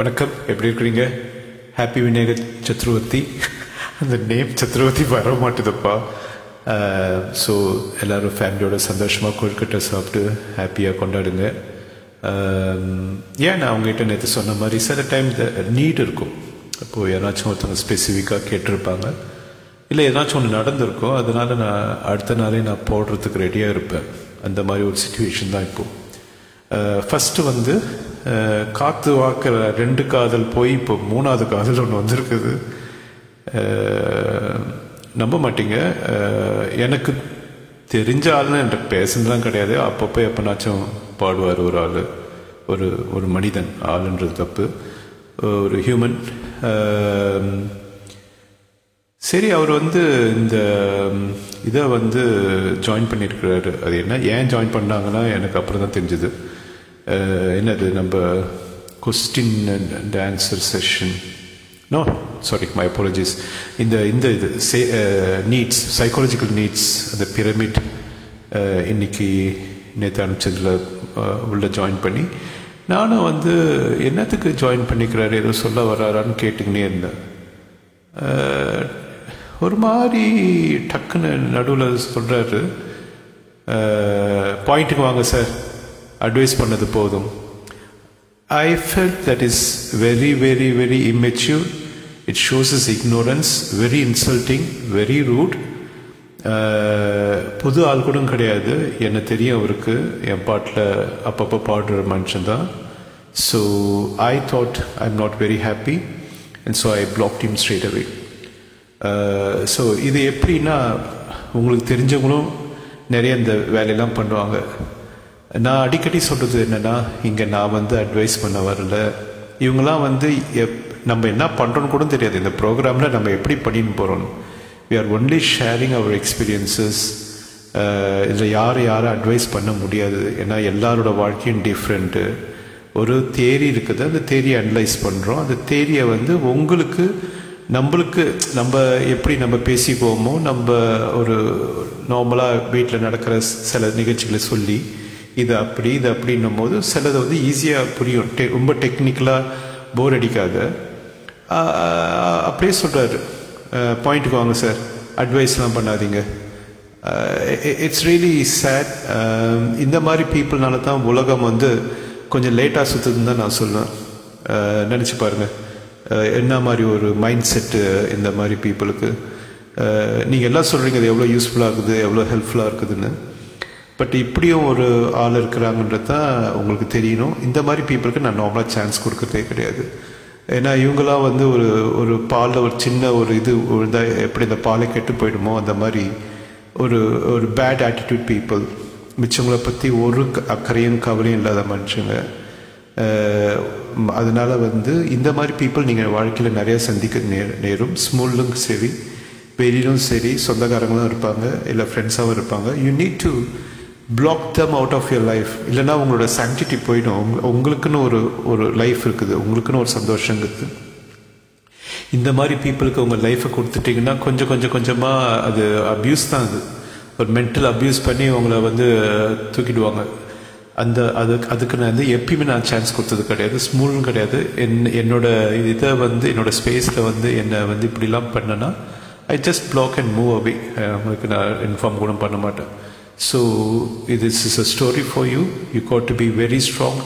வணக்கம். எப்படி இருக்கிறீங்க? ஹாப்பி விநாயகர் சத்ருவர்த்தி அந்த நேம் சத்ருவர்த்தி வர மாட்டுதுப்பா ஸோ எல்லோரும் ஃபேமிலியோட சந்தோஷமாக கொழுக்கட்டை சாப்பிட்டு ஹாப்பியாக கொண்டாடுங்க. ஏன் நான் அவங்ககிட்ட நேற்று சொன்ன மாதிரி சில டைம் இந்த நீட் இருக்கும். அப்போது யாராச்சும் ஒருத்தவங்க ஸ்பெசிஃபிக்காக கேட்டிருப்பாங்க. இல்லை ஏதாச்சும் ஒன்று நடந்திருக்கும். அதனால் நான் அடுத்த நாளே நான் போடுறதுக்கு ரெடியாக இருப்பேன். அந்த மாதிரி ஒரு சுச்சுவேஷன் தான் இப்போது ஃபஸ்ட்டு வந்து காத்து வாக்குற ரெண்டு காதல் போய் இப்போ மூணாவது காதல் ஒன்று வந்திருக்குது. நம்ப மாட்டீங்க. எனக்கு தெரிஞ்ச ஆள்னு என்கிட்ட பேசுனதுலாம் கிடையாது. அப்பப்போ எப்போனாச்சும் பாடுவார் ஒரு ஆள். ஒரு ஒரு மனிதன் ஆளுன்றது தப்பு. ஒரு ஹியூமன் சரி அவர் வந்து இந்த இதை வந்து ஜாயின் பண்ணியிருக்கிறாரு. அது என்ன? ஏன் ஜாயின் பண்ணாங்கன்னா எனக்கு அப்புறம் தான் தெரிஞ்சுது. Uh, என்னது நம்ம question and answer session no sorry my apologies இந்த இந்த இது சே நீட்ஸ் சைக்காலஜிக்கல் நீட்ஸ் அந்த பிரமிட் uh, இன்னைக்கு நேற்று அனுப்பிச்சதில் uh, உள்ள ஜாயின் பண்ணி நானும் வந்து என்னத்துக்கு ஜாயின் பண்ணிக்கிறாரு ஏதோ சொல்ல வராரான்னு கேட்டுக்கினே இருந்தேன். ஒரு மாதிரி டக்குன்னு நடுவில் சொல்கிறாரு பாயிண்ட்டுக்கு வாங்க சார் அட்வைஸ் பண்ணது போதும். I felt that is very very very immature it shows is ignorance very insulting very rude புது ஆள் கூட கிடையாது. என்ன தெரியும் அவருக்கு. என் பாட்டில் அப்பப்போ பாடுற மனுஷன் தான். So I thought I am not very happy and so I block them straight away so இது எப்படின்னா உங்களுக்கு தெரிஞ்சவங்களும் நிறைய இந்த வேலையெல்லாம் பண்ணுவாங்க. நான் அடிக்கடி சொல்கிறது என்னென்னா இங்கே நான் வந்து அட்வைஸ் பண்ண வரல. இவங்களாம் வந்து எப் நம்ம என்ன பண்ணுறோன்னு கூட தெரியாது. இந்த ப்ரோக்ராமில் நம்ம எப்படி பண்ணின்னு போகிறோம் we are only sharing our experiences இதில் யாரை யாரும் அட்வைஸ் பண்ண முடியாது. ஏன்னா எல்லாரோட வாழ்க்கையும் டிஃப்ரெண்ட்டு ஒரு தேரி இருக்குது. அந்த தேரியை அனலைஸ் பண்ணுறோம் அந்த தேரியை வந்து உங்களுக்கு நம்மளுக்கு நம்ம எப்படி நம்ம பேசிக்குவோமோ நம்ம ஒரு நார்மலாக வீட்டில் நடக்கிற சில நிகழ்ச்சிகளை சொல்லி இது அப்படி இது அப்படின்னும் போது சிலது வந்து ஈஸியாக புரியும். டெ ரொம்ப டெக்னிக்கலாக போர் அடிக்காத. அப்படியே சொல்கிறாரு பாயிண்ட்டுக்கு வாங்க சார் அட்வைஸ்லாம் பண்ணாதீங்க. இட்ஸ் ரியலி சேட் இந்த மாதிரி பீப்புள்னால தான் உலகம் வந்து கொஞ்சம் லேட்டாக சுற்றுதுன்னு தான் நான் சொல்லுவேன் நினச்சி பாருங்கள் என்ன மாதிரி ஒரு மைண்ட் செட்டு இந்த மாதிரி பீப்புளுக்கு நீங்கள் எல்லாம் சொல்கிறீங்க அது எவ்வளோ யூஸ்ஃபுல்லாக இருக்குது எவ்வளோ ஹெல்ப்ஃபுல்லாக இருக்குதுன்னு. பட் இப்படியும் ஒரு ஆள் இருக்கிறாங்கன்றது தான் உங்களுக்கு தெரியணும். இந்த மாதிரி பீப்புளுக்கு நான் நார்மலாக சான்ஸ் கொடுக்கறதே கிடையாது. ஏன்னா இவங்களாம் வந்து ஒரு ஒரு பாலில் ஒரு சின்ன ஒரு இது விழுந்தால் எப்படி இந்த பாலை கெட்டு போயிடுமோ அந்த மாதிரி ஒரு ஒரு பேட் ஆட்டிடியூட் பீப்புள் மிச்சவங்களை பற்றி ஒரு க- அக்கறையும் கவலையும் இல்லாத மனுஷங்க. அதனால் வந்து இந்த மாதிரி பீப்புள் நீங்கள் வாழ்க்கையில் நிறையா சந்திக்க நே நேரும். ஸ்மூலும் சரி வெளியிலும் சரி சொந்தக்காரங்களும் இருப்பாங்க இல்லை ஃப்ரெண்ட்ஸாகவும் இருப்பாங்க. You need to block them out of your life இல்லைன்னா உங்களோட சாங்டிட்டி போயிடும். உங்க- உங்களுக்குன்னு ஒரு ஒரு லைஃப் இருக்குது. உங்களுக்குன்னு ஒரு சந்தோஷம் இருக்குது. இந்த மாதிரி பீப்புளுக்கு உங்கள் லைஃப்பை கொடுத்துட்டீங்கன்னா கொஞ்சம் கொஞ்சம் கொஞ்சமாக அது அப்யூஸ் தான் அது. ஒரு மென்டல் அப்யூஸ் பண்ணி உங்களை வந்து தூக்கிடுவாங்க. அந்த அதுக்கு அதுக்கு நான் வந்து எப்பயுமே நான் சான்ஸ் கொடுத்தது கிடையாது. ஸ்மூலும் கிடையாது. என் என்னோட இதை வந்து என்னோட ஸ்பேஸில் வந்து என்னை வந்து இப்படிலாம் பண்ணேன்னா I just block and move away உங்களுக்கு நான் இன்ஃபார்ம் கூட பண்ண மாட்டேன். ஸோ இது is a story for you you got to be very strong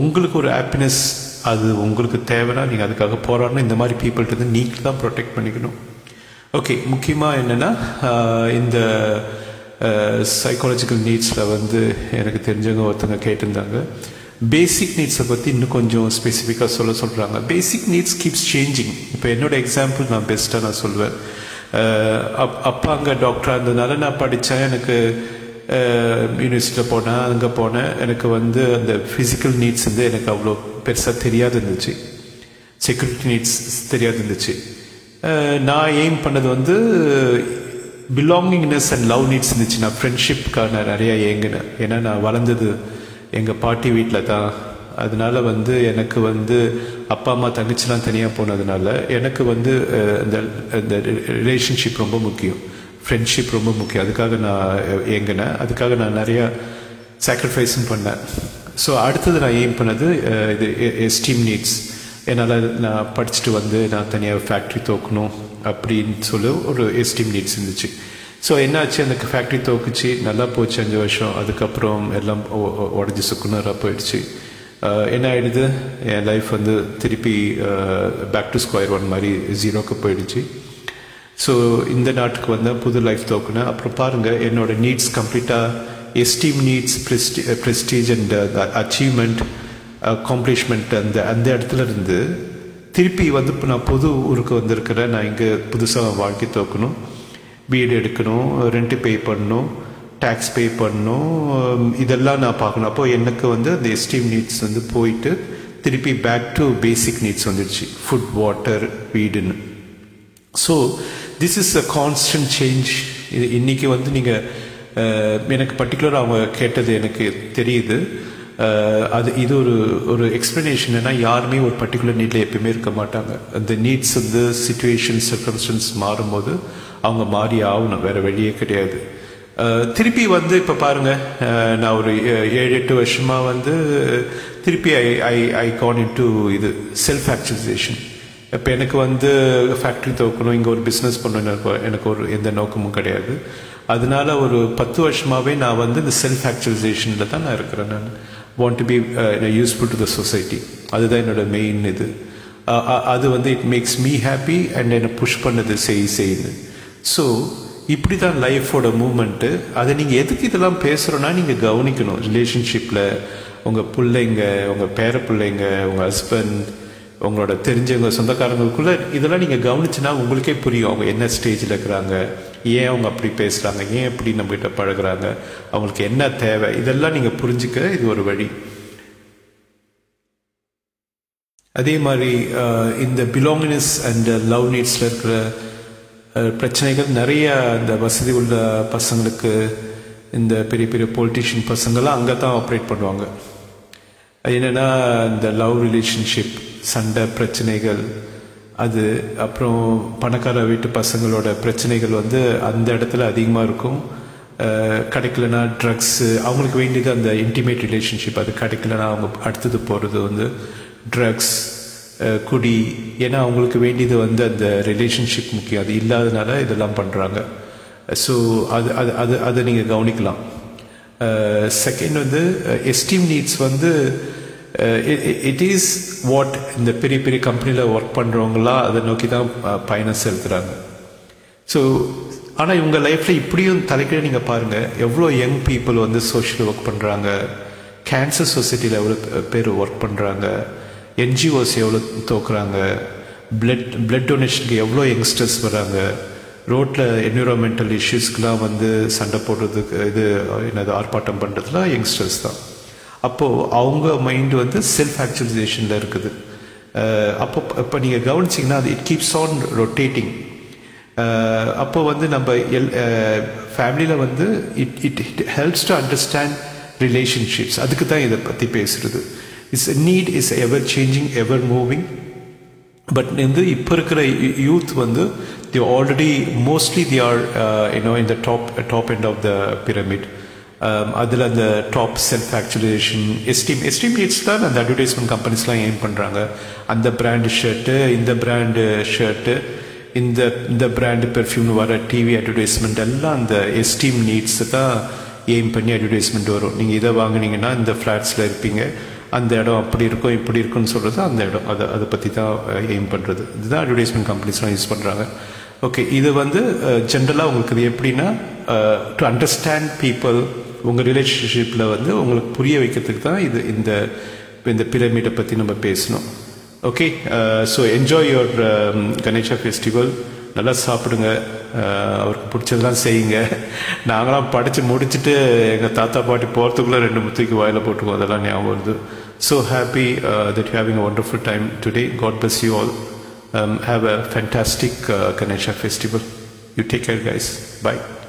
உங்களுக்கு ஒரு ஹாப்பினஸ் அது உங்களுக்கு தேவைன்னா நீங்கள் அதுக்காக போராடணும். இந்த மாதிரி பீப்புள்கிட்ட இருந்து நீங்கள் தான் ப்ரொடெக்ட் பண்ணிக்கணும். ஓகே முக்கியமாக என்னென்னா இந்த சைக்காலஜிக்கல் நீட்ஸில் வந்து எனக்கு தெரிஞ்சவங்க ஒருத்தங்க கேட்டிருந்தாங்க. பேசிக் நீட்ஸை பற்றி இன்னும் கொஞ்சம் ஸ்பெசிஃபிக்காக சொல்ல சொல்கிறாங்க பேசிக் நீட்ஸ் கீப்ஸ் சேஞ்சிங் இப்போ என்னோட எக்ஸாம்பிள் நான் பெஸ்ட்டாக நான் சொல்வேன். அப் அப்பா அங்கே டாக்டராக இருந்ததுனால நான் படித்தேன் எனக்கு யூனிவர்சிட்டியில் போனேன் அங்கே போனேன் எனக்கு வந்து அந்த ஃபிசிக்கல் நீட்ஸ் வந்து எனக்கு அவ்வளோ பெருசாக தெரியாது இருந்துச்சு செக்யூரிட்டி நீட்ஸ் தெரியாது இருந்துச்சு நான் எய்ம் பண்ணது வந்து பிலாங்கிங்னஸ் அண்ட் லவ் நீட்ஸ் இருந்துச்சு. நான் ஃப்ரெண்ட்ஷிப்காக நான் நிறையா ஏங்கினேன். ஏன்னா நான் வளர்ந்தது எங்கள் பாட்டி வீட்டில் தான். அதனால வந்து எனக்கு வந்து அப்பா அம்மா தங்கச்சிலாம் தனியாக போனதுனால எனக்கு வந்து இந்த இந்த ரிலேஷன்ஷிப் ரொம்ப முக்கியம். ஃப்ரெண்ட்ஷிப் ரொம்ப முக்கியம். அதுக்காக நான் ஏங்கினேன் அதுக்காக நான் நிறையா சாக்ரிஃபைஸும் பண்ணேன். ஸோ அடுத்தது நான் எய்ம் பண்ணது இது எஸ்டீம் நீட்ஸ் என்னால் நான் படிச்சுட்டு வந்து நான் தனியாக ஃபேக்ட்ரி தோக்கணும் அப்படின்னு சொல்லி ஒரு எஸ்டீம் நீட்ஸ் இருந்துச்சு. ஸோ என்னாச்சு? அந்த ஃபேக்ட்ரி தோக்குச்சு. நல்லா போச்சு அஞ்சு வருஷம். அதுக்கப்புறம் எல்லாம் உடஞ்சி சுக்குனராக போயிடுச்சு. என்ன ஆகிடுது என் லைஃப் வந்து திருப்பி பேக் டு ஸ்கொயர் ஒன் மாதிரி ஜீரோக்கு போயிடுச்சு. ஸோ இந்த நாட்டுக்கு வந்தால் புது லைஃப் தோக்குனேன் அப்புறம் பாருங்கள் என்னோட நீட்ஸ் கம்ப்ளீட்டாக esteem needs prestige prestige and achievement accomplishment அந்த அந்த இடத்துல இருந்து திருப்பி வந்து இப்போ நான் புது ஊருக்கு வந்திருக்கிறேன். நான் இங்கே புதுசாக வாழ்க்கை தோக்கணும் வீடு எடுக்கணும் ரெண்ட்டு பே பண்ணணும் டேக்ஸ் பே பண்ணணும் um, இதெல்லாம் நான் பார்க்கணும். அப்போது எனக்கு வந்து அந்த எஸ்டீம் நீட்ஸ் வந்து போயிட்டு திருப்பி பேக் டு பேசிக் நீட்ஸ் வந்துடுச்சு. ஃபுட் வாட்டர் வீடுன்னு. So this is a constant change இது இன்றைக்கி வந்து நீங்கள் எனக்கு பர்டிகுலர் அவங்க கேட்டது எனக்கு தெரியுது. அது இது ஒரு ஒரு எக்ஸ்ப்ளனேஷன் ஏன்னா யாருமே ஒரு பர்டிகுலர் நீட்டில் எப்பயுமே இருக்க மாட்டாங்க. அந்த நீட்ஸ் வந்து சுச்சுவேஷன் சர்க்கம்ஸ்டன்ஸ் மாறும்போது அவங்க மாறி ஆகணும். வேறு வழியே கிடையாது. திருப்பி வந்து இப்போ பாருங்கள் நான் ஒரு ஏழு எட்டு வருஷமாக வந்து திருப்பி I I I come in to இது செல்ஃப் ஆக்சுவலைசேஷன் இப்போ எனக்கு வந்து ஃபேக்ட்ரி துவக்கணும் இங்கே ஒரு பிஸ்னஸ் பண்ணணும் எனக்கு ஒரு எந்த நோக்கமும் கிடையாது. அதனால ஒரு பத்து வருஷமாகவே நான் வந்து இந்த செல்ஃப் ஆக்சுவலைசேஷனில் தான் நான் இருக்கிறேன் நான். Want to be useful to the society அதுதான் என்னோட மெயின் இது. அது வந்து it makes me happy and என்னை புஷ் பண்ணது செய் செய்யுன்னு ஸோ இப்படி தான் லைஃபோட மூமெண்ட்டு அதை நீங்கள் எதுக்கு இதெல்லாம் பேசுகிறோன்னா நீங்கள் கவனிக்கணும். ரிலேஷன்ஷிப்பில் உங்கள் பிள்ளைங்க உங்கள் பேர பிள்ளைங்க உங்கள் ஹஸ்பண்ட் உங்களோட தெரிஞ்சவங்க சொந்தக்காரங்களுக்குள்ள இதெல்லாம் நீங்கள் கவனிச்சுன்னா உங்களுக்கே புரியும். அவங்க என்ன ஸ்டேஜில் இருக்கிறாங்க ஏன் அவங்க அப்படி பேசுகிறாங்க ஏன் எப்படி நம்மகிட்ட பழகுறாங்க அவங்களுக்கு என்ன தேவை இதெல்லாம் நீங்கள் புரிஞ்சுக்க இது ஒரு வழி. அதே மாதிரி இந்த பிலாங்கினஸ் அண்ட் லவ் நீட்ஸில் இருக்கிற பிரச்சனைகள் நிறைய இந்த வசதி உள்ள பசங்களுக்கு இந்த பெரிய பெரிய பொலிட்டிஷியன் பசங்கள்லாம் அங்கே தான் ஆப்ரேட் பண்ணுவாங்க. என்னென்னா இந்த லவ் ரிலேஷன்ஷிப் சண்டை பிரச்சனைகள் அது அப்புறம் பணக்கார வீட்டு பசங்களோட பிரச்சனைகள் வந்து அந்த இடத்துல அதிகமாக இருக்கும். கிடைக்கலனா ட்ரக்ஸு அவங்களுக்கு வேண்டியது அந்த இன்டிமேட் ரிலேஷன்ஷிப் அது கிடைக்கலனா அவங்க அடுத்தது போகிறது வந்து ட்ரக்ஸ் குடி ஏன்னா அவங்களுக்கு வேண்டியது வந்து அந்த ரிலேஷன்ஷிப் முக்கியம். அது இல்லாதனால இதெல்லாம் பண்ணுறாங்க ஸோ அது அது அது அதை நீங்கள் கவனிக்கலாம். Uh, செகண்ட் வந்து uh, எஸ்டீம் நீட்ஸ் வந்து இட் இஸ் வாட் இந்த பெரிய பெரிய கம்பெனியில் ஒர்க் பண்ணுறவங்களாம் அதை நோக்கி தான் uh, பயணம் செலுத்துகிறாங்க ஸோ ஆனால் இவங்க லைஃப்பில் இப்படியும் தலைக்கிட நீங்கள் பாருங்கள் எவ்வளோ யங் பீப்புள் வந்து சோஷியல் ஒர்க் பண்ணுறாங்க கேன்சர் சொசைட்டியில் எவ்வளோ பேர் ஒர்க் பண்ணுறாங்க என்ஜிஓஸ் எவ்வளோ தோக்குறாங்க பிளட் பிளட் டொனேஷனுக்கு எவ்வளோ யங்ஸ்டர்ஸ் வராங்க ரோட்டில் என்விரான்மெண்டல் இஷ்யூஸ்க்கெலாம் வந்து சண்டை போடுறதுக்கு இது என்னது ஆர்ப்பாட்டம் பண்ணுறதுலாம் யங்ஸ்டர்ஸ் தான். அப்போது அவங்க மைண்டு வந்து செல்ஃப் ஆக்சுவலைசேஷனில் இருக்குது அப்போ இப்போ நீங்கள் கவனிச்சிங்கன்னா அது இட் கீப்ஸ் ஆன் ரொட்டேட்டிங் அப்போ வந்து நம்ம எல் ஃபேமிலியில் வந்து it it it helps to understand relationships அதுக்கு தான் இதை பற்றி பேசுகிறது it's need is ever changing ever moving but வந்து இப்போ இருக்கிற யூத் வந்து the already mostly the are you know in the top top end of the pyramid அதில் அந்த top self actualization esteem esteem needs தான் அந்த அட்வர்டைஸ்மெண்ட் கம்பெனிஸ்லாம் aim பண்ணுறாங்க அந்த பிராண்டு ஷர்ட்டு இந்த பிராண்டு ஷர்ட்டு இந்த இந்த பிராண்டு பெர்ஃப்யூம்னு வர டிவி அட்வர்டைஸ்மெண்ட் எல்லாம் அந்த எஸ்டீம் நீட்ஸ் தான் எய்ம் பண்ணி அட்வர்டைஸ்மெண்ட் வரும். நீங்கள் இதை வாங்கினீங்கன்னா இந்த ஃப்ளாட்ஸில் இருப்பீங்க. அந்த இடம் அப்படி இருக்கும் இப்படி இருக்குன்னு சொல்கிறது அந்த இடம். அதை அதை பற்றி தான் uh, எய்ம் பண்ணுறது இதுதான் அட்வர்டைஸ்மெண்ட் கம்பெனிஸ்லாம் யூஸ் பண்ணுறாங்க ஓகே இது வந்து uh, ஜென்ரலாக உங்களுக்கு இது எப்படின்னா டு அண்டர்ஸ்டாண்ட் பீப்புள் உங்கள் ரிலேஷன்ஷிப்பில் வந்து உங்களுக்கு புரிய வைக்கிறதுக்கு தான் இது இந்த இந்த பிரமிடை பற்றி நம்ம பேசணும். Okay so enjoy your Ganesha festival நல்லா சாப்பிடுங்க. Uh, அவருக்கு பிடிச்சதெல்லாம் செய்யுங்க. நாங்களாம் படித்து முடிச்சுட்டு எங்கள் தாத்தா பாட்டி போகிறதுக்குள்ளே ரெண்டு முத்திக்கு வாயில் போட்டுக்குவோம். அதெல்லாம் ஞாபகம் வருது. So happy that having a wonderful time today god bless you all um, have a fantastic uh, Ganesha festival. You take care, guys. Bye.